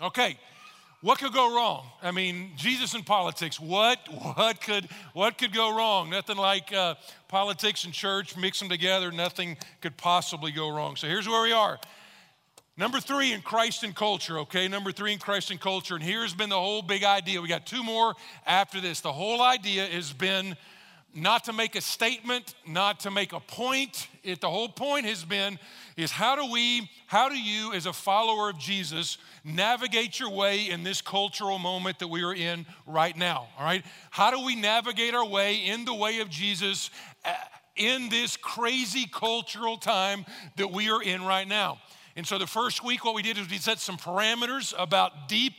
Okay, what could go wrong? I mean, Jesus and politics. What what could what could go wrong? Nothing like uh, politics and church. Mix them together. Nothing could possibly go wrong. So here's where we are. Number three in Christ and culture, okay? Number three in Christ and culture. And here's been the whole big idea. We got two more after this. The whole idea has been not to make a statement, not to make a point. It, the whole point has been is how do we, how do you as a follower of Jesus navigate your way in this cultural moment that we are in right now, all right? How do we navigate our way in the way of Jesus uh, in this crazy cultural time that we are in right now? And so the first week, what we did is we set some parameters about deep,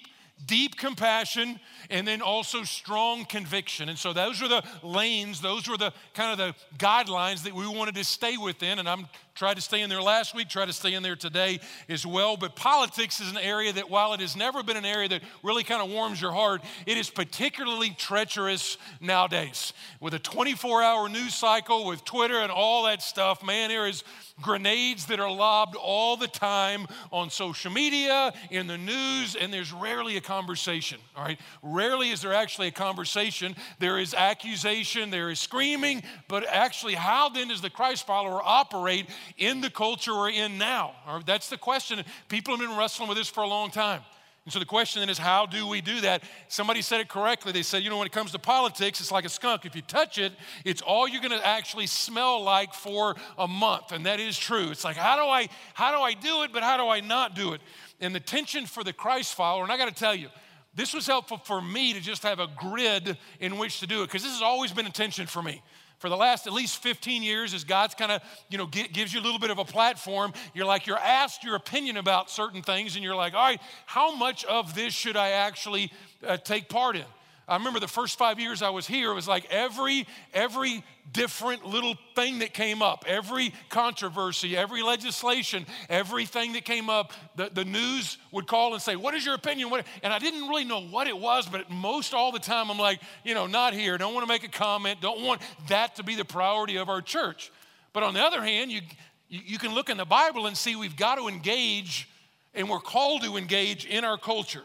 deep compassion and then also strong conviction. And so those were the lanes, those were the kind of the guidelines that we wanted to stay within. And I'm tried to stay in there last week, try to stay in there today as well. But politics is an area that, while it has never been an area that really kind of warms your heart, it is particularly treacherous nowadays. With a 24 hour news cycle, with Twitter and all that stuff, man, there is grenades that are lobbed all the time on social media, in the news, and there's rarely a conversation, all right? Rarely is there actually a conversation. There is accusation, there is screaming, but actually, how then does the Christ follower operate in the culture we're in now? That's the question. People have been wrestling with this for a long time. And so the question then is, how do we do that? Somebody said it correctly. They said, you know, when it comes to politics, it's like a skunk. If you touch it, it's all you're going to actually smell like for a month. And that is true. It's like, how do I, how do I do it, but how do I not do it? And the tension for the Christ follower, and I got to tell you, this was helpful for me to just have a grid in which to do it, because this has always been a tension for me for the last at least 15 years as god's kind of you know gives you a little bit of a platform you're like you're asked your opinion about certain things and you're like all right how much of this should i actually uh, take part in I remember the first five years I was here, it was like every, every different little thing that came up, every controversy, every legislation, everything that came up, the, the news would call and say, What is your opinion? What? And I didn't really know what it was, but most all the time I'm like, you know, not here, don't want to make a comment, don't want that to be the priority of our church. But on the other hand, you, you can look in the Bible and see we've got to engage and we're called to engage in our culture.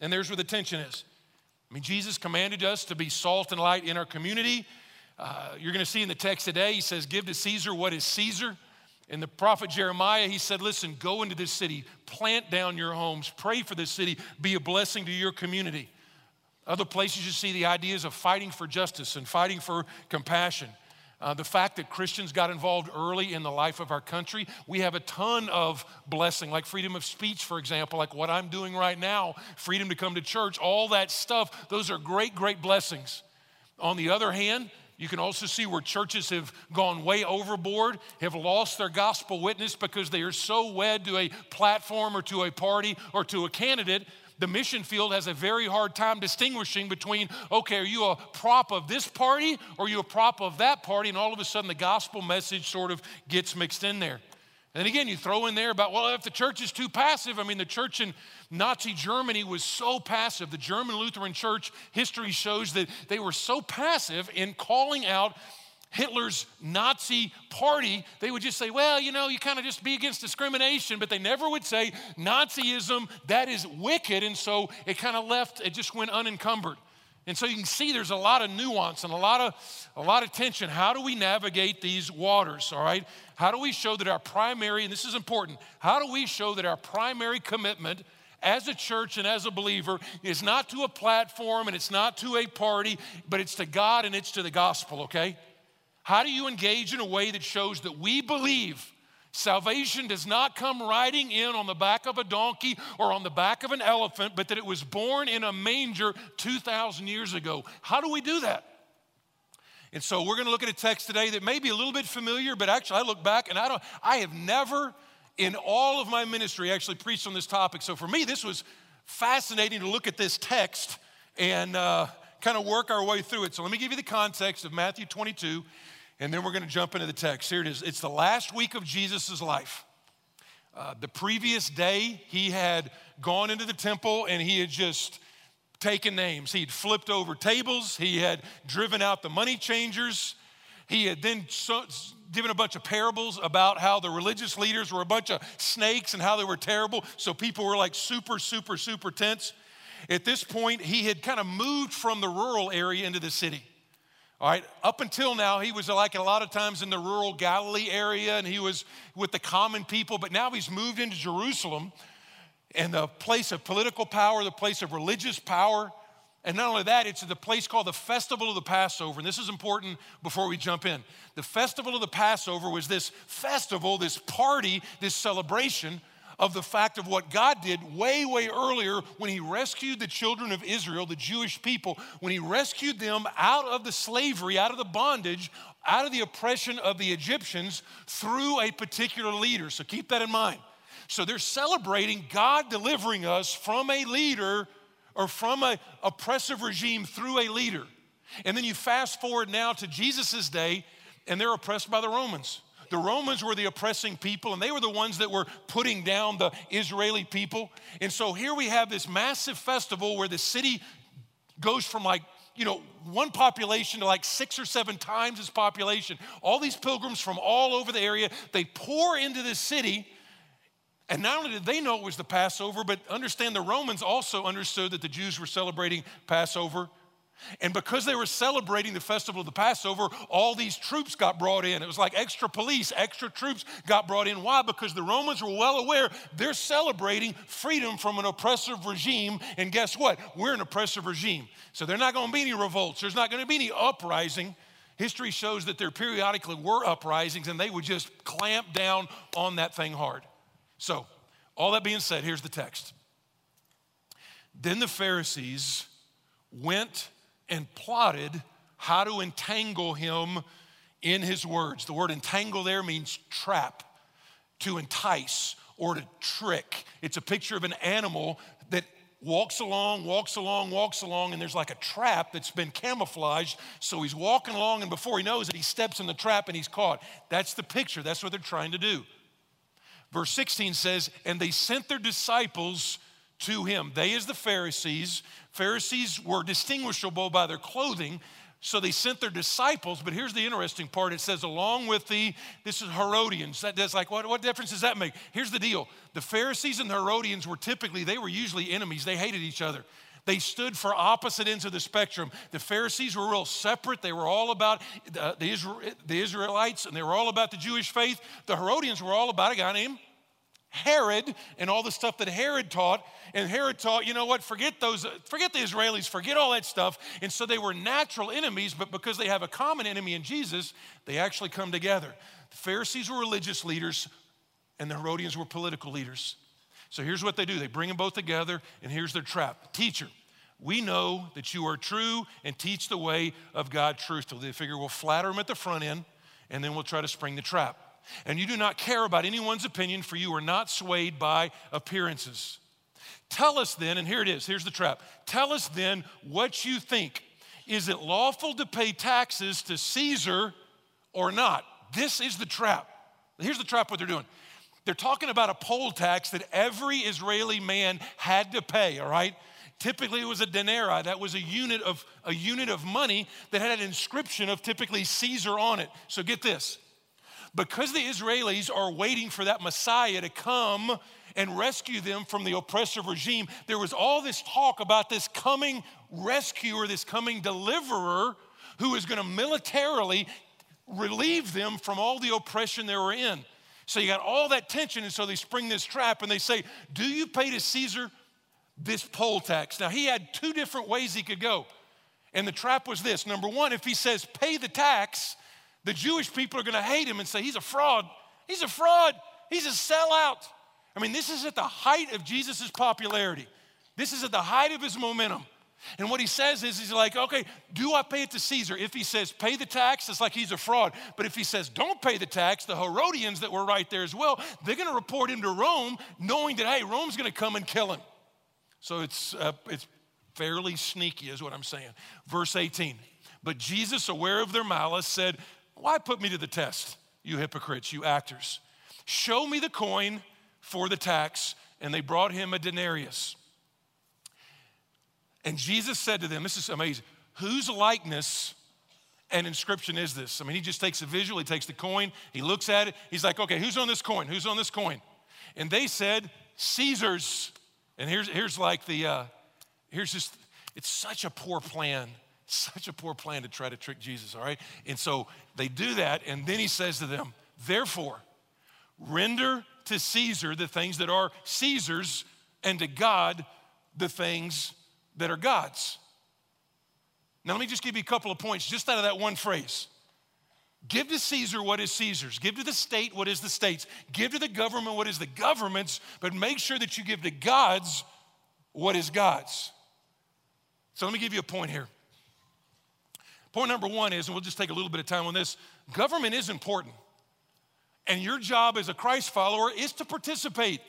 And there's where the tension is. I mean, Jesus commanded us to be salt and light in our community. Uh, you're going to see in the text today, he says, Give to Caesar what is Caesar. In the prophet Jeremiah, he said, Listen, go into this city, plant down your homes, pray for this city, be a blessing to your community. Other places you see the ideas of fighting for justice and fighting for compassion. Uh, the fact that Christians got involved early in the life of our country, we have a ton of blessing, like freedom of speech, for example, like what I'm doing right now, freedom to come to church, all that stuff. Those are great, great blessings. On the other hand, you can also see where churches have gone way overboard, have lost their gospel witness because they are so wed to a platform or to a party or to a candidate the mission field has a very hard time distinguishing between, okay, are you a prop of this party or are you a prop of that party? And all of a sudden the gospel message sort of gets mixed in there. And again, you throw in there about, well, if the church is too passive, I mean, the church in Nazi Germany was so passive. The German Lutheran church history shows that they were so passive in calling out Hitler's Nazi party, they would just say, well, you know, you kind of just be against discrimination, but they never would say Nazism, that is wicked. And so it kind of left, it just went unencumbered. And so you can see there's a lot of nuance and a lot of a lot of tension. How do we navigate these waters? All right. How do we show that our primary, and this is important, how do we show that our primary commitment as a church and as a believer is not to a platform and it's not to a party, but it's to God and it's to the gospel, okay? How do you engage in a way that shows that we believe salvation does not come riding in on the back of a donkey or on the back of an elephant, but that it was born in a manger 2,000 years ago? How do we do that? And so we're going to look at a text today that may be a little bit familiar, but actually I look back and I don't, I have never in all of my ministry actually preached on this topic. So for me, this was fascinating to look at this text and uh, kind of work our way through it. So let me give you the context of Matthew 22 and then we're going to jump into the text. Here it is. It's the last week of Jesus' life. Uh, the previous day, he had gone into the temple and he had just taken names. He had flipped over tables, he had driven out the money changers, he had then so, given a bunch of parables about how the religious leaders were a bunch of snakes and how they were terrible. So people were like super, super, super tense. At this point, he had kind of moved from the rural area into the city. All right, up until now, he was like a lot of times in the rural Galilee area and he was with the common people, but now he's moved into Jerusalem and the place of political power, the place of religious power. And not only that, it's the place called the Festival of the Passover. And this is important before we jump in. The Festival of the Passover was this festival, this party, this celebration of the fact of what God did way, way earlier when He rescued the children of Israel, the Jewish people, when He rescued them out of the slavery, out of the bondage, out of the oppression of the Egyptians through a particular leader. So keep that in mind. So they're celebrating God delivering us from a leader or from an oppressive regime through a leader. And then you fast forward now to Jesus' day, and they're oppressed by the Romans. The Romans were the oppressing people, and they were the ones that were putting down the Israeli people. And so here we have this massive festival where the city goes from like, you know, one population to like six or seven times its population. All these pilgrims from all over the area, they pour into the city. And not only did they know it was the Passover, but understand the Romans also understood that the Jews were celebrating Passover. And because they were celebrating the festival of the Passover, all these troops got brought in. It was like extra police, extra troops got brought in. Why? Because the Romans were well aware they're celebrating freedom from an oppressive regime. And guess what? We're an oppressive regime. So there's not going to be any revolts, there's not going to be any uprising. History shows that there periodically were uprisings and they would just clamp down on that thing hard. So, all that being said, here's the text. Then the Pharisees went and plotted how to entangle him in his words. The word entangle there means trap, to entice, or to trick. It's a picture of an animal that walks along, walks along, walks along, and there's like a trap that's been camouflaged. So he's walking along, and before he knows it, he steps in the trap and he's caught. That's the picture. That's what they're trying to do. Verse 16 says, And they sent their disciples to him. They, as the Pharisees, Pharisees were distinguishable by their clothing, so they sent their disciples. But here's the interesting part it says, along with the, this is Herodians. That does like, what, what difference does that make? Here's the deal the Pharisees and the Herodians were typically, they were usually enemies, they hated each other. They stood for opposite ends of the spectrum. The Pharisees were real separate. They were all about the, the Israelites and they were all about the Jewish faith. The Herodians were all about a guy named Herod and all the stuff that Herod taught. And Herod taught, you know what, forget those, forget the Israelis, forget all that stuff. And so they were natural enemies, but because they have a common enemy in Jesus, they actually come together. The Pharisees were religious leaders, and the Herodians were political leaders. So here's what they do they bring them both together, and here's their trap. Teacher, we know that you are true and teach the way of God truthfully. They figure we'll flatter them at the front end, and then we'll try to spring the trap and you do not care about anyone's opinion, for you are not swayed by appearances. Tell us then, and here it is, here's the trap. Tell us then what you think. Is it lawful to pay taxes to Caesar or not? This is the trap. Here's the trap what they're doing. They're talking about a poll tax that every Israeli man had to pay, all right? Typically it was a denarii, that was a unit of a unit of money that had an inscription of typically Caesar on it. So get this because the Israelis are waiting for that Messiah to come and rescue them from the oppressive regime, there was all this talk about this coming rescuer, this coming deliverer who is going to militarily relieve them from all the oppression they were in. So you got all that tension, and so they spring this trap and they say, Do you pay to Caesar this poll tax? Now, he had two different ways he could go. And the trap was this number one, if he says, Pay the tax, the Jewish people are going to hate him and say, He's a fraud. He's a fraud. He's a sellout. I mean, this is at the height of Jesus' popularity. This is at the height of his momentum. And what he says is, he's like, okay, do I pay it to Caesar? If he says pay the tax, it's like he's a fraud. But if he says don't pay the tax, the Herodians that were right there as well, they're going to report him to Rome, knowing that, hey, Rome's going to come and kill him. So it's, uh, it's fairly sneaky, is what I'm saying. Verse 18. But Jesus, aware of their malice, said, why put me to the test, you hypocrites, you actors? Show me the coin for the tax. And they brought him a denarius. And Jesus said to them, This is amazing, whose likeness and inscription is this? I mean, he just takes a visual, he takes the coin, he looks at it, he's like, okay, who's on this coin? Who's on this coin? And they said, Caesar's. And here's, here's like the, uh, here's just, it's such a poor plan, such a poor plan to try to trick Jesus, all right? And so they do that, and then he says to them, therefore, render to Caesar the things that are Caesar's, and to God the things that are God's. Now, let me just give you a couple of points just out of that one phrase. Give to Caesar what is Caesar's. Give to the state what is the state's. Give to the government what is the government's, but make sure that you give to God's what is God's. So let me give you a point here. Point number one is, and we'll just take a little bit of time on this government is important. And your job as a Christ follower is to participate.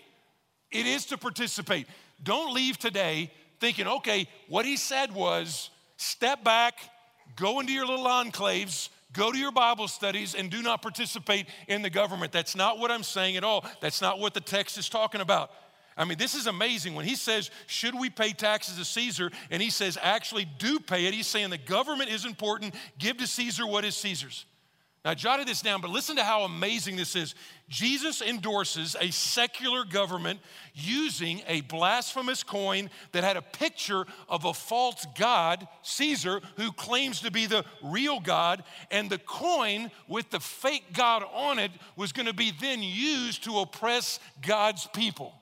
It is to participate. Don't leave today thinking, okay, what he said was step back, go into your little enclaves, go to your Bible studies, and do not participate in the government. That's not what I'm saying at all. That's not what the text is talking about. I mean, this is amazing. When he says, Should we pay taxes to Caesar? And he says, Actually, do pay it. He's saying the government is important. Give to Caesar what is Caesar's. Now, I jotted this down, but listen to how amazing this is. Jesus endorses a secular government using a blasphemous coin that had a picture of a false god, Caesar, who claims to be the real God. And the coin with the fake God on it was going to be then used to oppress God's people.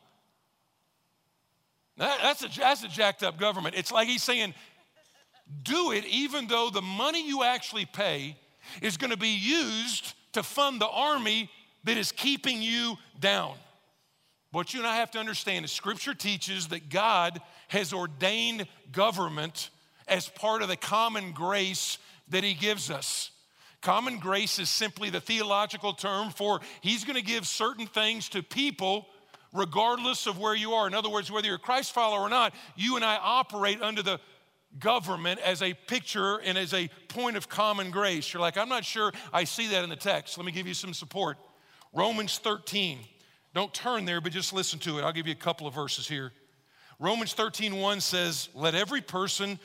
Now, that's, a, that's a jacked up government. It's like he's saying, do it even though the money you actually pay is going to be used to fund the army that is keeping you down. What you and I have to understand is Scripture teaches that God has ordained government as part of the common grace that He gives us. Common grace is simply the theological term for He's going to give certain things to people regardless of where you are. In other words, whether you're a Christ follower or not, you and I operate under the government as a picture and as a point of common grace. You're like, I'm not sure I see that in the text. Let me give you some support. Romans 13. Don't turn there, but just listen to it. I'll give you a couple of verses here. Romans 13, 1 says, Let every person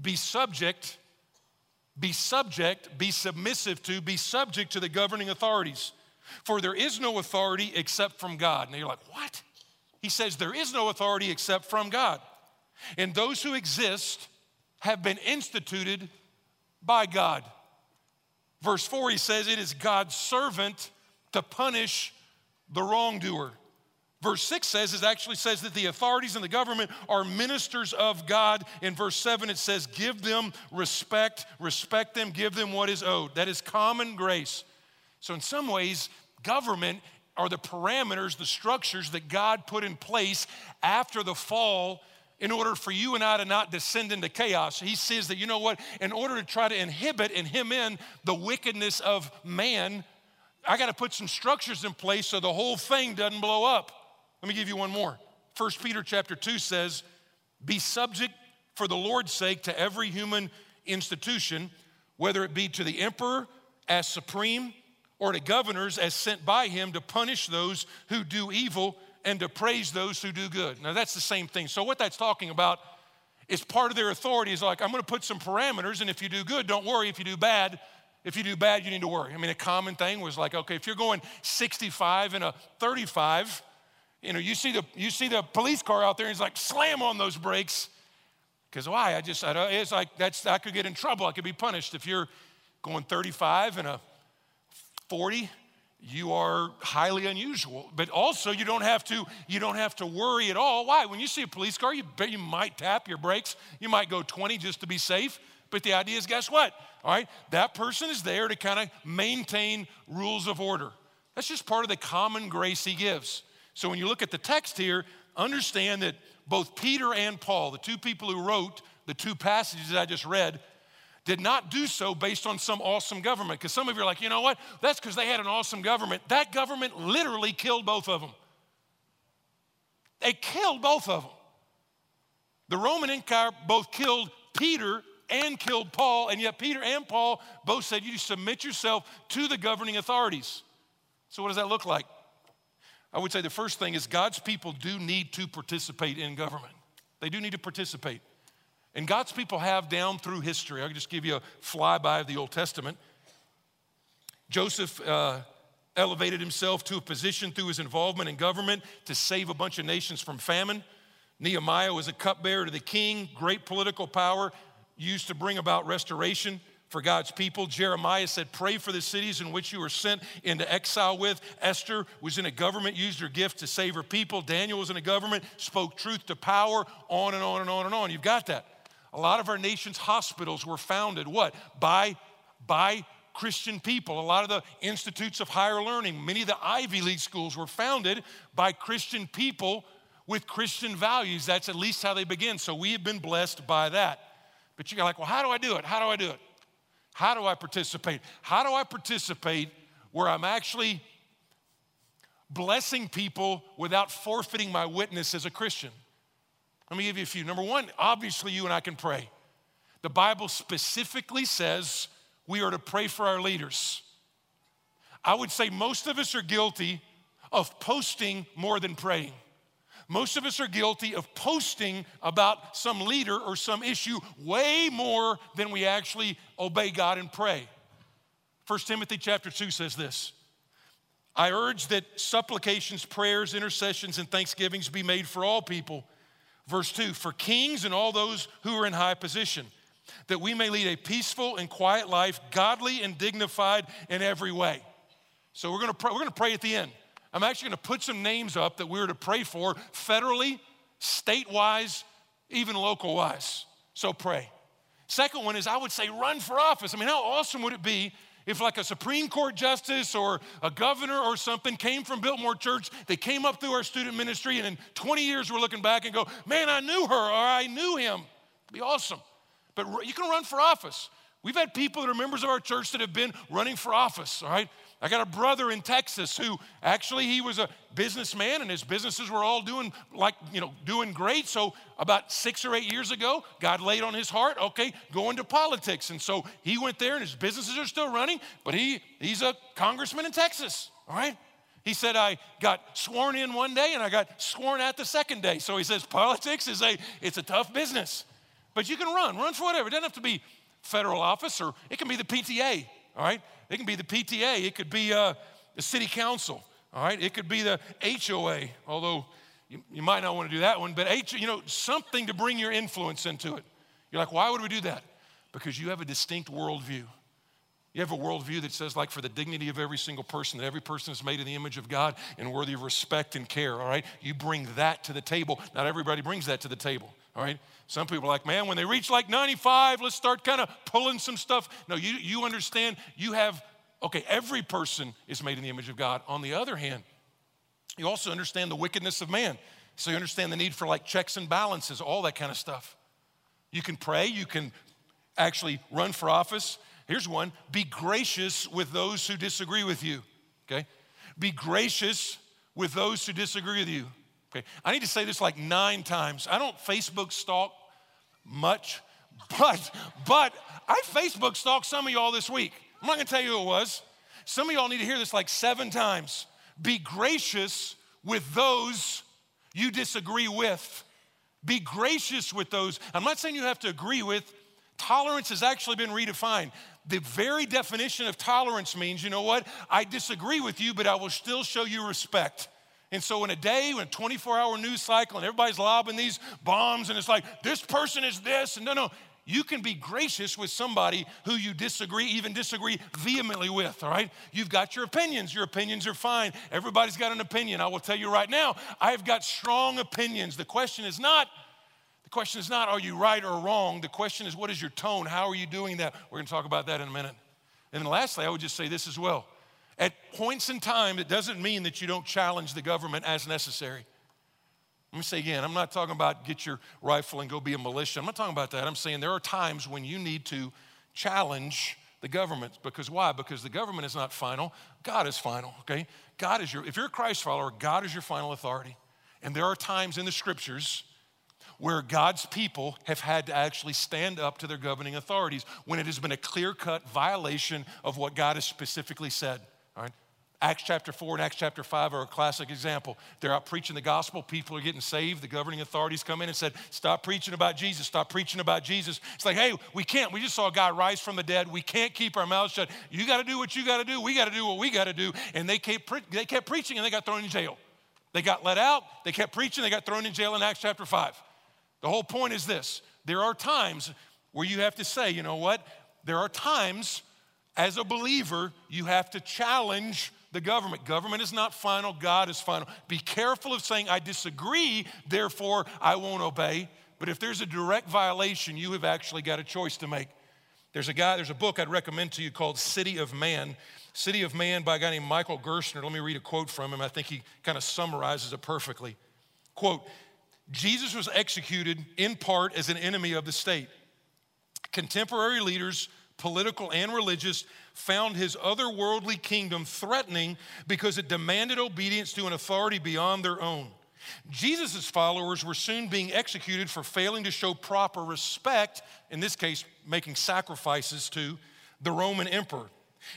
be subject, be subject, be submissive to, be subject to the governing authorities. For there is no authority except from God. Now you're like, What? He says, There is no authority except from God. And those who exist have been instituted by God. Verse 4, he says, It is God's servant to punish the wrongdoer. Verse 6 says, it actually says that the authorities and the government are ministers of God. In verse 7, it says, Give them respect, respect them, give them what is owed. That is common grace. So, in some ways, government are the parameters, the structures that God put in place after the fall in order for you and I to not descend into chaos. He says that, you know what, in order to try to inhibit and hem in the wickedness of man, I got to put some structures in place so the whole thing doesn't blow up. Let me give you one more. 1 Peter chapter 2 says, Be subject for the Lord's sake to every human institution, whether it be to the emperor as supreme or to governors as sent by him to punish those who do evil and to praise those who do good. Now, that's the same thing. So, what that's talking about is part of their authority is like, I'm going to put some parameters, and if you do good, don't worry. If you do bad, if you do bad, you need to worry. I mean, a common thing was like, okay, if you're going 65 and a 35, you know, you see the you see the police car out there, and he's like, slam on those brakes. Because why? I just, I it's like that's I could get in trouble. I could be punished if you're going 35 and a 40 you are highly unusual. But also you don't have to you don't have to worry at all. Why? When you see a police car you bet you might tap your brakes. You might go 20 just to be safe. But the idea is guess what? All right that person is there to kind of maintain rules of order. That's just part of the common grace he gives. So when you look at the text here understand that both peter and paul the two people who wrote the two passages that i just read did not do so based on some awesome government. Because some of you are like, you know what? That's because they had an awesome government. That government literally killed both of them. They killed both of them. The Roman Empire both killed Peter and killed Paul, and yet Peter and Paul both said you submit yourself to the governing authorities. So, what does that look like? I would say the first thing is God's people do need to participate in government. They do need to participate. And God's people have down through history. I'll just give you a flyby of the Old Testament. Joseph uh, elevated himself to a position through his involvement in government to save a bunch of nations from famine. Nehemiah was a cupbearer to the king, great political power used to bring about restoration for God's people. Jeremiah said, Pray for the cities in which you were sent into exile with. Esther was in a government, used her gift to save her people. Daniel was in a government, spoke truth to power, on and on and on and on. You've got that. A lot of our nation's hospitals were founded, what? By, by Christian people. A lot of the institutes of higher learning, many of the Ivy League schools were founded by Christian people with Christian values. That's at least how they begin. So we have been blessed by that. But you're like, well, how do I do it? How do I do it? How do I participate? How do I participate where I'm actually blessing people without forfeiting my witness as a Christian? Let me give you a few. Number one, obviously, you and I can pray. The Bible specifically says we are to pray for our leaders. I would say most of us are guilty of posting more than praying. Most of us are guilty of posting about some leader or some issue way more than we actually obey God and pray. 1 Timothy chapter 2 says this I urge that supplications, prayers, intercessions, and thanksgivings be made for all people Verse 2 For kings and all those who are in high position, that we may lead a peaceful and quiet life, godly and dignified in every way. So we're gonna pray, we're gonna pray at the end. I'm actually gonna put some names up that we're to pray for federally, state wise, even local wise. So pray. Second one is I would say run for office. I mean, how awesome would it be if, like a Supreme Court justice or a governor or something came from Biltmore Church, they came up through our student ministry, and in 20 years we're looking back and go, man, I knew her or I knew him. It'd be awesome. But you can run for office. We've had people that are members of our church that have been running for office, all right? I got a brother in Texas who actually he was a businessman and his businesses were all doing like, you know, doing great. So about six or eight years ago, God laid on his heart, okay, go into politics. And so he went there and his businesses are still running, but he he's a congressman in Texas, all right? He said, I got sworn in one day and I got sworn at the second day. So he says, politics is a, it's a tough business. But you can run, run for whatever. It doesn't have to be federal office or it can be the PTA, all right? It can be the PTA, it could be uh, the city council, all right? It could be the HOA, although you, you might not want to do that one, but H, you know, something to bring your influence into it. You're like, why would we do that? Because you have a distinct worldview. You have a worldview that says, like, for the dignity of every single person, that every person is made in the image of God and worthy of respect and care, all right? You bring that to the table. Not everybody brings that to the table, all right? Some people are like, man, when they reach like 95, let's start kind of pulling some stuff. No, you, you understand, you have, okay, every person is made in the image of God. On the other hand, you also understand the wickedness of man. So you understand the need for like checks and balances, all that kind of stuff. You can pray, you can actually run for office. Here's one be gracious with those who disagree with you, okay? Be gracious with those who disagree with you. Okay, I need to say this like nine times. I don't Facebook stalk much, but but I Facebook stalked some of y'all this week. I'm not gonna tell you who it was. Some of y'all need to hear this like seven times. Be gracious with those you disagree with. Be gracious with those. I'm not saying you have to agree with. Tolerance has actually been redefined. The very definition of tolerance means, you know what? I disagree with you, but I will still show you respect. And so, in a day, in a 24 hour news cycle, and everybody's lobbing these bombs, and it's like, this person is this, and no, no, you can be gracious with somebody who you disagree, even disagree vehemently with, all right? You've got your opinions. Your opinions are fine. Everybody's got an opinion. I will tell you right now, I've got strong opinions. The question is not, question is not, are you right or wrong? The question is, what is your tone? How are you doing that? We're gonna talk about that in a minute. And then lastly, I would just say this as well. At points in time, it doesn't mean that you don't challenge the government as necessary. Let me say again, I'm not talking about get your rifle and go be a militia. I'm not talking about that. I'm saying there are times when you need to challenge the government. Because why? Because the government is not final, God is final, okay? God is your, if you're a Christ follower, God is your final authority. And there are times in the scriptures where God's people have had to actually stand up to their governing authorities when it has been a clear cut violation of what God has specifically said. All right? Acts chapter 4 and Acts chapter 5 are a classic example. They're out preaching the gospel, people are getting saved. The governing authorities come in and said, Stop preaching about Jesus, stop preaching about Jesus. It's like, hey, we can't. We just saw a guy rise from the dead. We can't keep our mouths shut. You got to do what you got to do. We got to do what we got to do. And they kept, pre- they kept preaching and they got thrown in jail. They got let out, they kept preaching, they got thrown in jail in Acts chapter 5. The whole point is this there are times where you have to say, you know what? There are times as a believer, you have to challenge the government. Government is not final, God is final. Be careful of saying, I disagree, therefore I won't obey. But if there's a direct violation, you have actually got a choice to make. There's a guy, there's a book I'd recommend to you called City of Man. City of Man by a guy named Michael Gerson. Let me read a quote from him. I think he kind of summarizes it perfectly. Quote, Jesus was executed in part as an enemy of the state. Contemporary leaders political and religious, found his otherworldly kingdom threatening because it demanded obedience to an authority beyond their own. Jesus' followers were soon being executed for failing to show proper respect, in this case, making sacrifices to the Roman emperor.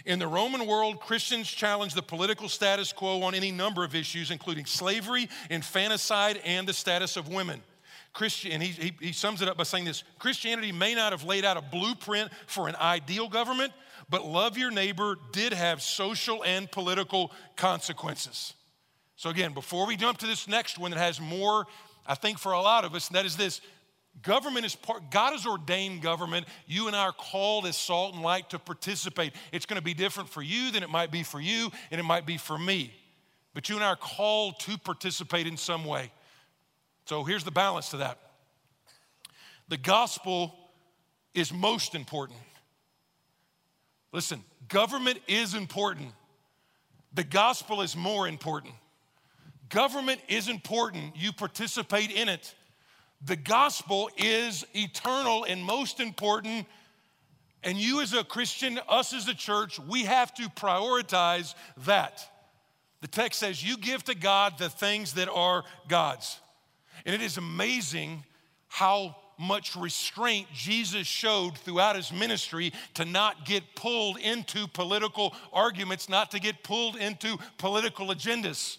In the Roman world, Christians challenged the political status quo on any number of issues, including slavery, infanticide, and the status of women. Christian, and he, he, he sums it up by saying this Christianity may not have laid out a blueprint for an ideal government, but love your neighbor did have social and political consequences. So, again, before we jump to this next one that has more, I think, for a lot of us, and that is this government is part, God has ordained government. You and I are called as salt and light to participate. It's going to be different for you than it might be for you, and it might be for me. But you and I are called to participate in some way. So here's the balance to that the gospel is most important. Listen, government is important, the gospel is more important. Government is important, you participate in it. The gospel is eternal and most important. And you, as a Christian, us as a church, we have to prioritize that. The text says, You give to God the things that are God's. And it is amazing how much restraint Jesus showed throughout his ministry to not get pulled into political arguments, not to get pulled into political agendas.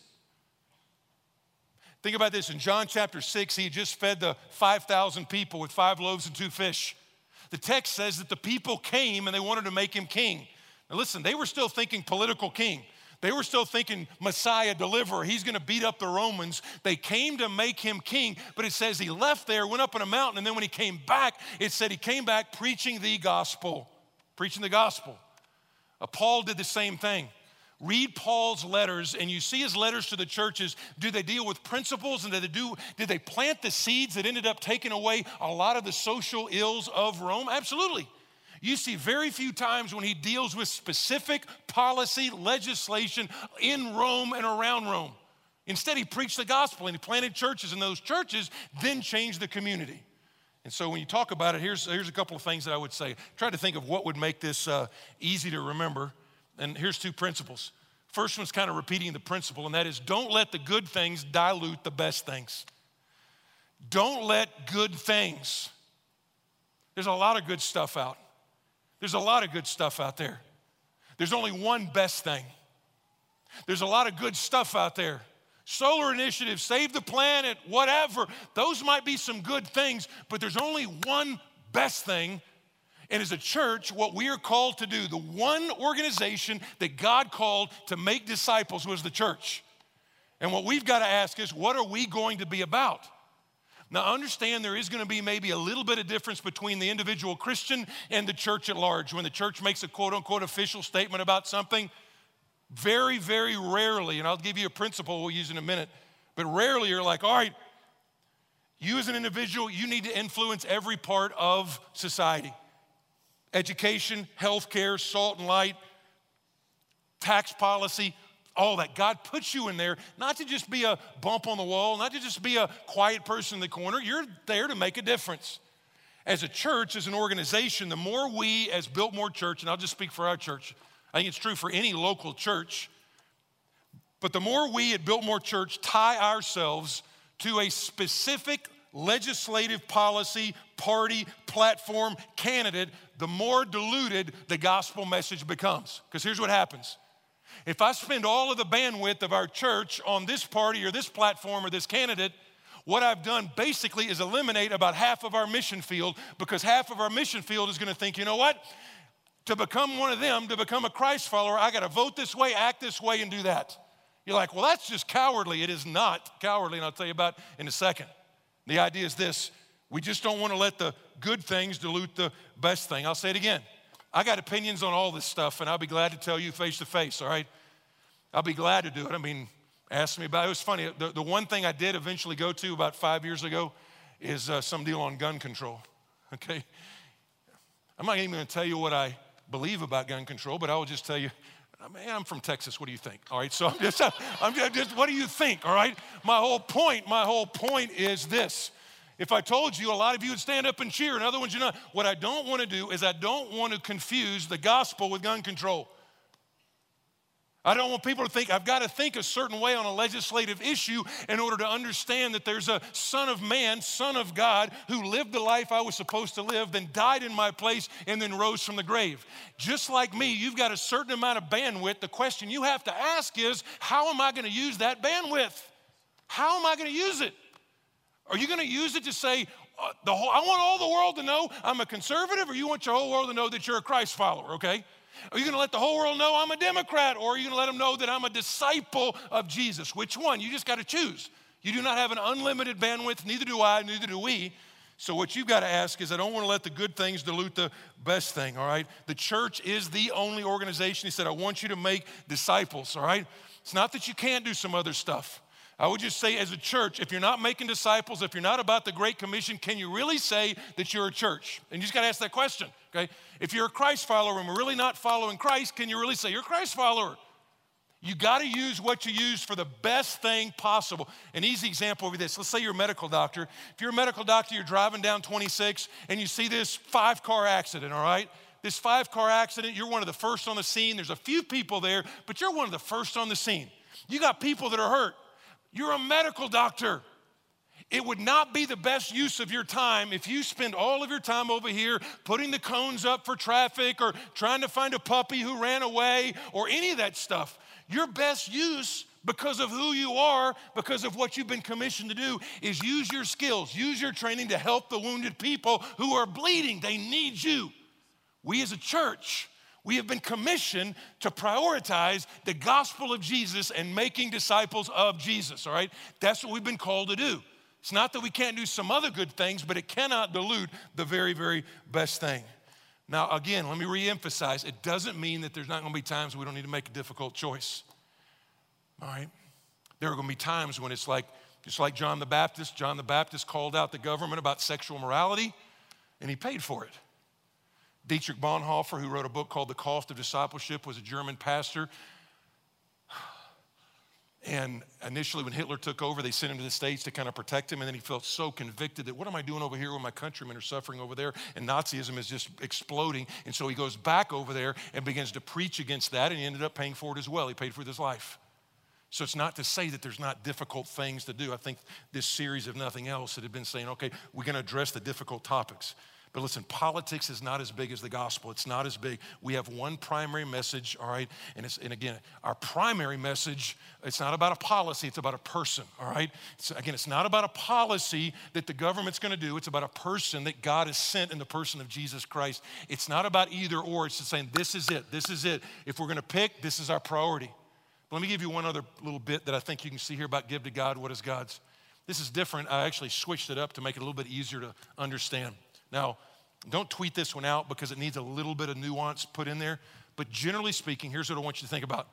Think about this in John chapter 6, he just fed the 5,000 people with five loaves and two fish. The text says that the people came and they wanted to make him king. Now, listen, they were still thinking political king. They were still thinking Messiah, deliverer, he's gonna beat up the Romans. They came to make him king, but it says he left there, went up on a mountain, and then when he came back, it said he came back preaching the gospel. Preaching the gospel. Uh, Paul did the same thing. Read Paul's letters, and you see his letters to the churches. Do they deal with principles, and did they do? Did they plant the seeds that ended up taking away a lot of the social ills of Rome? Absolutely. You see very few times when he deals with specific policy legislation in Rome and around Rome. Instead, he preached the gospel and he planted churches, and those churches then changed the community. And so, when you talk about it, here's, here's a couple of things that I would say. Try to think of what would make this uh, easy to remember. And here's two principles. First one's kind of repeating the principle, and that is don't let the good things dilute the best things. Don't let good things, there's a lot of good stuff out. There's a lot of good stuff out there. There's only one best thing. There's a lot of good stuff out there. Solar initiative, save the planet, whatever. Those might be some good things, but there's only one best thing. And as a church, what we are called to do, the one organization that God called to make disciples was the church. And what we've got to ask is, what are we going to be about? Now, understand there is going to be maybe a little bit of difference between the individual Christian and the church at large. When the church makes a quote unquote official statement about something, very, very rarely, and I'll give you a principle we'll use in a minute, but rarely you're like, all right, you as an individual, you need to influence every part of society education, healthcare, salt and light, tax policy, all that. God puts you in there not to just be a bump on the wall, not to just be a quiet person in the corner. You're there to make a difference. As a church, as an organization, the more we, as Biltmore Church, and I'll just speak for our church, I think it's true for any local church, but the more we at Biltmore Church tie ourselves to a specific legislative policy, party, platform, candidate, the more diluted the gospel message becomes. Because here's what happens If I spend all of the bandwidth of our church on this party or this platform or this candidate, what I've done basically is eliminate about half of our mission field because half of our mission field is going to think, you know what? To become one of them, to become a Christ follower, I got to vote this way, act this way, and do that. You're like, well, that's just cowardly. It is not cowardly, and I'll tell you about in a second. The idea is this we just don't want to let the good things dilute the best thing. I'll say it again. I got opinions on all this stuff, and I'll be glad to tell you face to face, all right? I'll be glad to do it. I mean, ask me about it. It was funny. The, the one thing I did eventually go to about five years ago is uh, some deal on gun control, okay? I'm not even going to tell you what I believe about gun control, but I will just tell you, man, I'm from Texas. What do you think? All right, so I'm just, I'm just, what do you think? All right, my whole point, my whole point is this if I told you, a lot of you would stand up and cheer, and other ones you know. What I don't want to do is I don't want to confuse the gospel with gun control. I don't want people to think I've got to think a certain way on a legislative issue in order to understand that there's a Son of Man, Son of God, who lived the life I was supposed to live, then died in my place, and then rose from the grave. Just like me, you've got a certain amount of bandwidth. The question you have to ask is how am I going to use that bandwidth? How am I going to use it? Are you going to use it to say, uh, the whole, I want all the world to know I'm a conservative, or you want your whole world to know that you're a Christ follower, okay? Are you going to let the whole world know I'm a Democrat, or are you going to let them know that I'm a disciple of Jesus? Which one? You just got to choose. You do not have an unlimited bandwidth, neither do I, neither do we. So, what you've got to ask is, I don't want to let the good things dilute the best thing, all right? The church is the only organization. He said, I want you to make disciples, all right? It's not that you can't do some other stuff. I would just say, as a church, if you're not making disciples, if you're not about the Great Commission, can you really say that you're a church? And you just got to ask that question, okay? If you're a Christ follower and we're really not following Christ, can you really say you're a Christ follower? You got to use what you use for the best thing possible. An easy example of this let's say you're a medical doctor. If you're a medical doctor, you're driving down 26 and you see this five car accident, all right? This five car accident, you're one of the first on the scene. There's a few people there, but you're one of the first on the scene. You got people that are hurt. You're a medical doctor. It would not be the best use of your time if you spend all of your time over here putting the cones up for traffic or trying to find a puppy who ran away or any of that stuff. Your best use because of who you are, because of what you've been commissioned to do, is use your skills, use your training to help the wounded people who are bleeding. They need you. We as a church we have been commissioned to prioritize the gospel of Jesus and making disciples of Jesus, all right? That's what we've been called to do. It's not that we can't do some other good things, but it cannot dilute the very, very best thing. Now, again, let me reemphasize it doesn't mean that there's not gonna be times we don't need to make a difficult choice, all right? There are gonna be times when it's like, just like John the Baptist, John the Baptist called out the government about sexual morality, and he paid for it. Dietrich Bonhoeffer, who wrote a book called The Cost of Discipleship, was a German pastor. And initially, when Hitler took over, they sent him to the States to kind of protect him. And then he felt so convicted that what am I doing over here when my countrymen are suffering over there? And Nazism is just exploding. And so he goes back over there and begins to preach against that. And he ended up paying for it as well. He paid for his life. So it's not to say that there's not difficult things to do. I think this series, if nothing else, it had been saying, okay, we're going to address the difficult topics. But listen, politics is not as big as the gospel. It's not as big. We have one primary message, all right? And, it's, and again, our primary message, it's not about a policy, it's about a person, all right? It's, again, it's not about a policy that the government's gonna do, it's about a person that God has sent in the person of Jesus Christ. It's not about either or, it's just saying, this is it, this is it. If we're gonna pick, this is our priority. But let me give you one other little bit that I think you can see here about give to God, what is God's. This is different. I actually switched it up to make it a little bit easier to understand. Now, don't tweet this one out because it needs a little bit of nuance put in there. But generally speaking, here's what I want you to think about.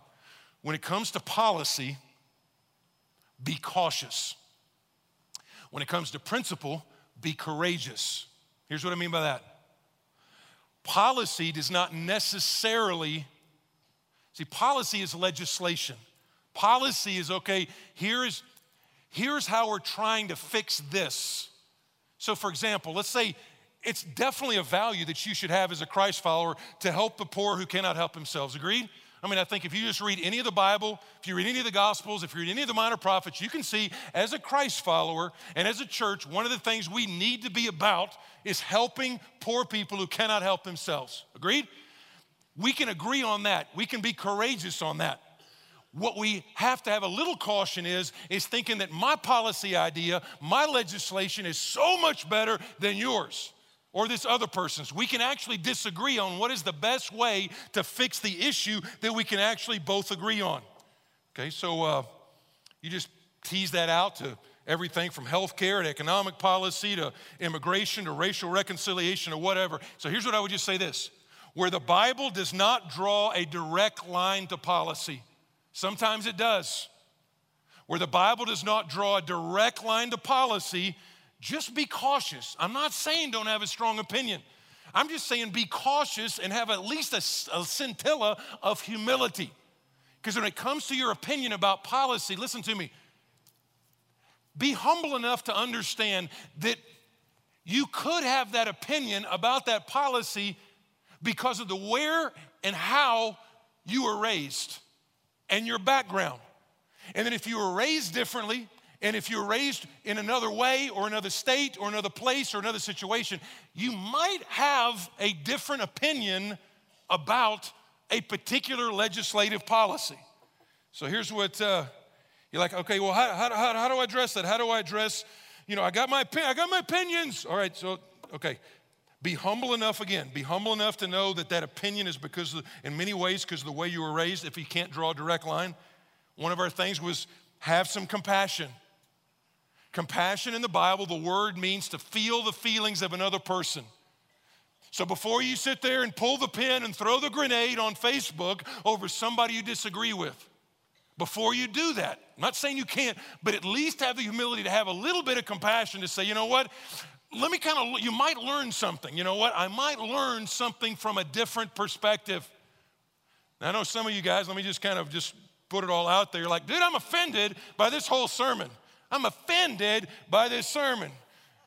When it comes to policy, be cautious. When it comes to principle, be courageous. Here's what I mean by that policy does not necessarily, see, policy is legislation. Policy is okay, here's, here's how we're trying to fix this. So, for example, let's say it's definitely a value that you should have as a Christ follower to help the poor who cannot help themselves. Agreed? I mean, I think if you just read any of the Bible, if you read any of the Gospels, if you read any of the minor prophets, you can see as a Christ follower and as a church, one of the things we need to be about is helping poor people who cannot help themselves. Agreed? We can agree on that. We can be courageous on that. What we have to have a little caution is is thinking that my policy idea, my legislation is so much better than yours or this other person's. We can actually disagree on what is the best way to fix the issue that we can actually both agree on. Okay, so uh, you just tease that out to everything from healthcare to economic policy to immigration to racial reconciliation or whatever. So here's what I would just say this where the Bible does not draw a direct line to policy, sometimes it does. Where the Bible does not draw a direct line to policy, just be cautious. I'm not saying don't have a strong opinion. I'm just saying be cautious and have at least a, a scintilla of humility. Because when it comes to your opinion about policy, listen to me, be humble enough to understand that you could have that opinion about that policy because of the where and how you were raised and your background. And then if you were raised differently, and if you're raised in another way or another state or another place or another situation, you might have a different opinion about a particular legislative policy. So here's what uh, you're like, okay, well, how, how, how, how do I address that? How do I address, you know, I got my, I got my opinions. All right, so, okay. Be humble enough again. Be humble enough to know that that opinion is because, of, in many ways, because of the way you were raised. If you can't draw a direct line, one of our things was have some compassion. Compassion in the Bible, the word means to feel the feelings of another person. So before you sit there and pull the pin and throw the grenade on Facebook over somebody you disagree with, before you do that, I'm not saying you can't, but at least have the humility to have a little bit of compassion to say, you know what? Let me kind of, you might learn something. You know what? I might learn something from a different perspective. Now, I know some of you guys, let me just kind of just put it all out there. You're like, dude, I'm offended by this whole sermon. I'm offended by this sermon.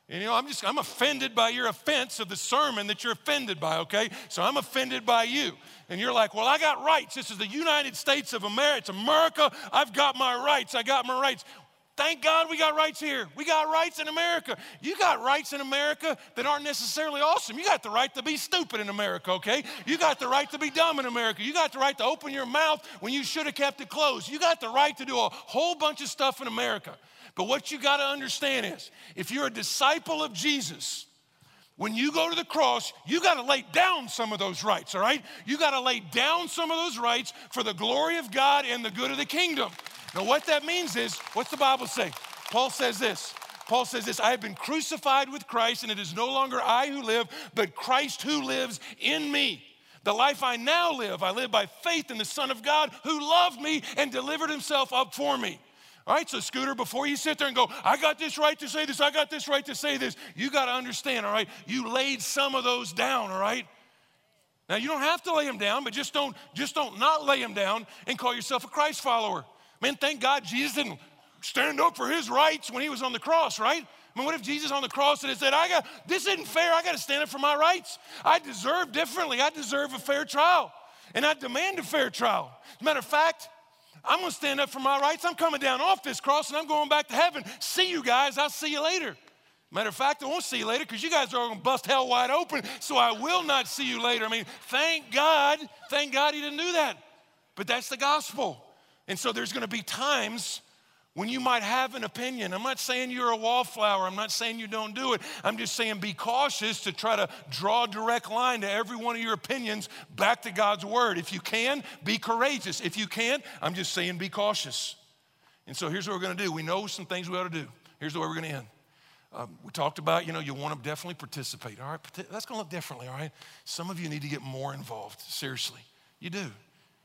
And, you know, I'm just, I'm offended by your offense of the sermon that you're offended by, okay? So I'm offended by you. And you're like, well, I got rights. This is the United States of America. It's America. I've got my rights. I got my rights. Thank God we got rights here. We got rights in America. You got rights in America that aren't necessarily awesome. You got the right to be stupid in America, okay? You got the right to be dumb in America. You got the right to open your mouth when you should have kept it closed. You got the right to do a whole bunch of stuff in America. But what you got to understand is if you're a disciple of Jesus, when you go to the cross, you got to lay down some of those rights, all right? You got to lay down some of those rights for the glory of God and the good of the kingdom. Now, what that means is, what's the Bible say? Paul says this. Paul says this I have been crucified with Christ, and it is no longer I who live, but Christ who lives in me. The life I now live, I live by faith in the Son of God who loved me and delivered himself up for me. All right, so Scooter, before you sit there and go, I got this right to say this, I got this right to say this, you got to understand, all right, you laid some of those down, all right? Now you don't have to lay them down, but just don't just don't not lay them down and call yourself a Christ follower. Man, thank God Jesus didn't stand up for his rights when he was on the cross, right? I mean, what if Jesus on the cross had said, I got this isn't fair, I got to stand up for my rights. I deserve differently, I deserve a fair trial, and I demand a fair trial. As a matter of fact, I'm gonna stand up for my rights. I'm coming down off this cross and I'm going back to heaven. See you guys, I'll see you later. Matter of fact, I won't see you later because you guys are gonna bust hell wide open, so I will not see you later. I mean, thank God, thank God he didn't do that. But that's the gospel. And so there's gonna be times when you might have an opinion. I'm not saying you're a wallflower. I'm not saying you don't do it. I'm just saying be cautious to try to draw a direct line to every one of your opinions back to God's word. If you can, be courageous. If you can't, I'm just saying be cautious. And so here's what we're going to do. We know some things we ought to do. Here's the way we're going to end. Um, we talked about, you know, you want to definitely participate. All right, that's going to look differently, all right? Some of you need to get more involved, seriously. You do.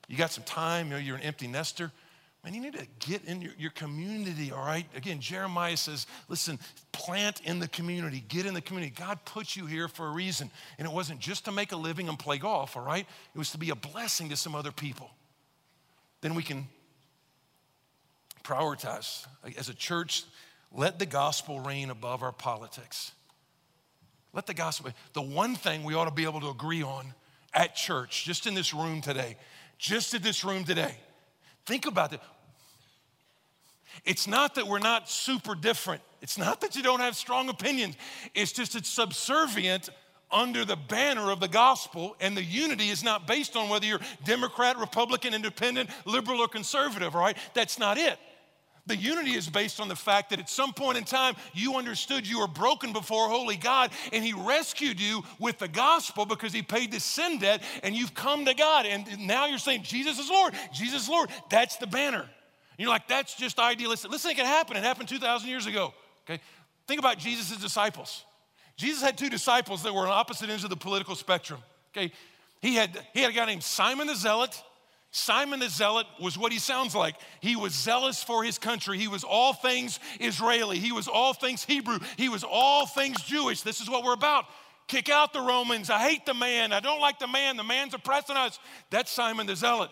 You got some time, you know, you're an empty nester. Man, you need to get in your, your community, all right? Again, Jeremiah says, listen, plant in the community, get in the community. God put you here for a reason. And it wasn't just to make a living and play golf, all right? It was to be a blessing to some other people. Then we can prioritize. As a church, let the gospel reign above our politics. Let the gospel, the one thing we ought to be able to agree on at church, just in this room today, just in this room today. Think about it. It's not that we're not super different. It's not that you don't have strong opinions. It's just it's subservient under the banner of the gospel, and the unity is not based on whether you're Democrat, Republican, Independent, liberal, or conservative, right? That's not it. The unity is based on the fact that at some point in time you understood you were broken before holy God and He rescued you with the gospel because He paid the sin debt and you've come to God. And now you're saying, Jesus is Lord, Jesus is Lord. That's the banner. And you're like, that's just idealistic. Let's Listen, it can happen. It happened 2,000 years ago. Okay? Think about Jesus' disciples. Jesus had two disciples that were on opposite ends of the political spectrum. Okay? He had, he had a guy named Simon the Zealot Simon the Zealot was what he sounds like. He was zealous for his country. He was all things Israeli. He was all things Hebrew. He was all things Jewish. This is what we're about. Kick out the Romans. I hate the man. I don't like the man. The man's oppressing us. That's Simon the Zealot.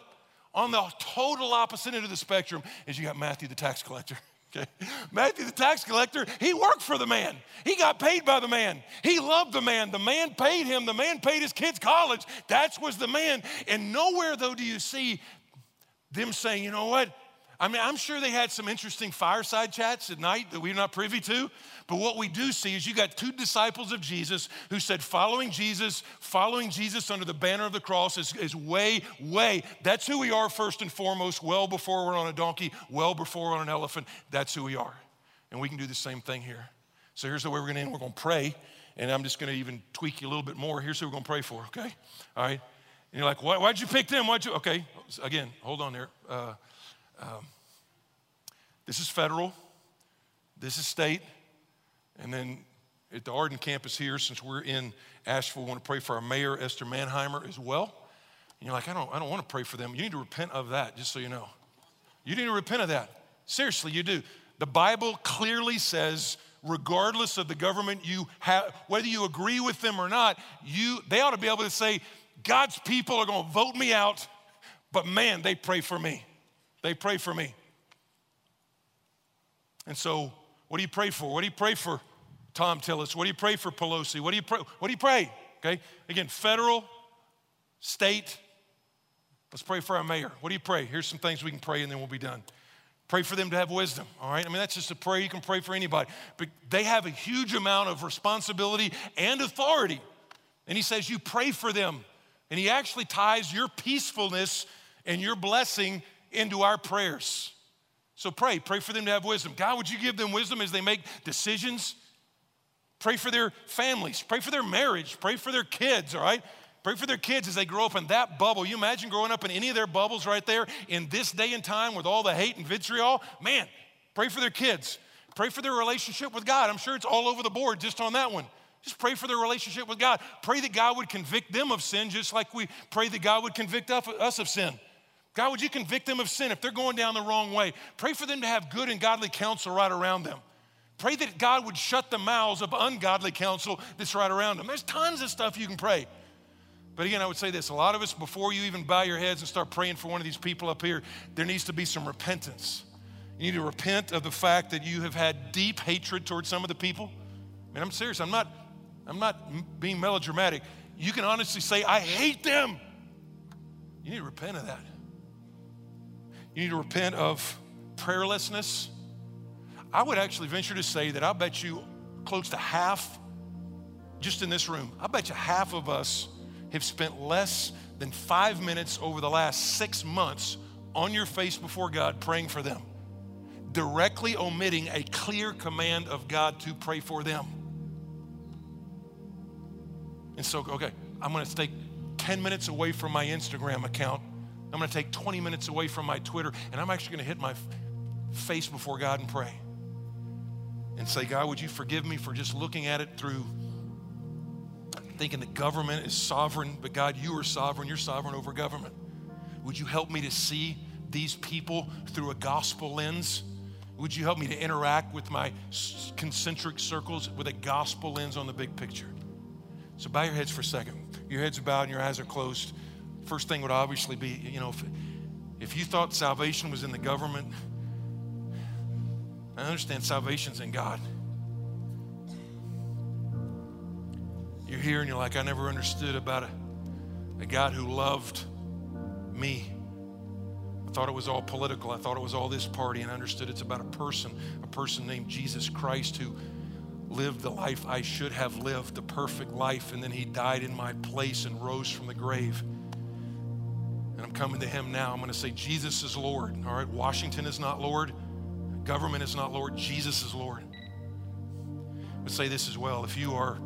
On the total opposite end of the spectrum is you got Matthew the tax collector. Okay. Matthew, the tax collector, he worked for the man. He got paid by the man. He loved the man. The man paid him. The man paid his kids college. That was the man. And nowhere, though, do you see them saying, you know what? I mean, I'm sure they had some interesting fireside chats at night that we're not privy to. But what we do see is you got two disciples of Jesus who said, following Jesus, following Jesus under the banner of the cross is, is way, way. That's who we are first and foremost, well before we're on a donkey, well before we're on an elephant. That's who we are. And we can do the same thing here. So here's the way we're going to end. We're going to pray, and I'm just going to even tweak you a little bit more. Here's who we're going to pray for, okay? All right. And you're like, Why, why'd you pick them? Why'd you? Okay, again, hold on there. Uh, um, this is federal, this is state, and then at the Arden campus here, since we're in Asheville, we want to pray for our mayor, Esther Manheimer, as well. And you're like, I don't, I don't want to pray for them. You need to repent of that, just so you know. You need to repent of that. Seriously, you do. The Bible clearly says, regardless of the government you have, whether you agree with them or not, you, they ought to be able to say, God's people are going to vote me out, but man, they pray for me. They pray for me. And so, what do you pray for? What do you pray for? Thom Tillis? What do you pray for Pelosi? What do you pray? What do you pray? Okay, again, federal, state. Let's pray for our mayor. What do you pray? Here's some things we can pray, and then we'll be done. Pray for them to have wisdom, all right? I mean, that's just a prayer. You can pray for anybody. But they have a huge amount of responsibility and authority. And he says, You pray for them. And he actually ties your peacefulness and your blessing into our prayers. So pray, pray for them to have wisdom. God, would you give them wisdom as they make decisions? Pray for their families, pray for their marriage, pray for their kids, all right? Pray for their kids as they grow up in that bubble. You imagine growing up in any of their bubbles right there in this day and time with all the hate and vitriol? Man, pray for their kids. Pray for their relationship with God. I'm sure it's all over the board just on that one. Just pray for their relationship with God. Pray that God would convict them of sin just like we pray that God would convict us of sin. God, would you convict them of sin if they're going down the wrong way? Pray for them to have good and godly counsel right around them. Pray that God would shut the mouths of ungodly counsel that's right around them. There's tons of stuff you can pray. But again, I would say this a lot of us, before you even bow your heads and start praying for one of these people up here, there needs to be some repentance. You need to repent of the fact that you have had deep hatred towards some of the people. And I'm serious, I'm not, I'm not being melodramatic. You can honestly say, I hate them. You need to repent of that. You need to repent of prayerlessness. I would actually venture to say that I bet you close to half, just in this room, I bet you half of us have spent less than five minutes over the last six months on your face before God praying for them, directly omitting a clear command of God to pray for them. And so, okay, I'm gonna stay 10 minutes away from my Instagram account I'm going to take 20 minutes away from my Twitter and I'm actually going to hit my face before God and pray and say, God, would you forgive me for just looking at it through thinking the government is sovereign, but God, you are sovereign. You're sovereign over government. Would you help me to see these people through a gospel lens? Would you help me to interact with my concentric circles with a gospel lens on the big picture? So bow your heads for a second. Your heads are bowed and your eyes are closed. First thing would obviously be, you know, if, if you thought salvation was in the government, I understand salvation's in God. You're here and you're like, I never understood about a, a God who loved me. I thought it was all political. I thought it was all this party, and I understood it's about a person, a person named Jesus Christ who lived the life I should have lived, the perfect life, and then he died in my place and rose from the grave. And I'm coming to him now. I'm going to say, Jesus is Lord. All right, Washington is not Lord, government is not Lord, Jesus is Lord. But say this as well if you are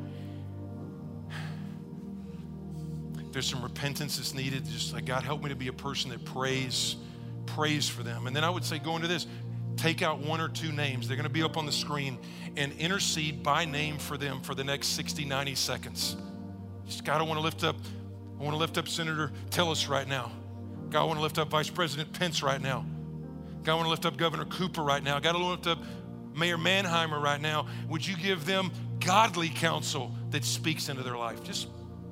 there's some repentance that's needed. Just like, God, help me to be a person that prays, prays for them. And then I would say, go into this. Take out one or two names. They're going to be up on the screen and intercede by name for them for the next 60, 90 seconds. Just, God, I want to lift up, I want to lift up Senator Tillis right now. God, I want to lift up Vice President Pence right now. God, I want to lift up Governor Cooper right now. God, I want to lift up Mayor Manheimer right now. Would you give them godly counsel that speaks into their life? Just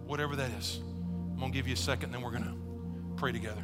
whatever that is. I'm going to give you a second, and then we're going to pray together.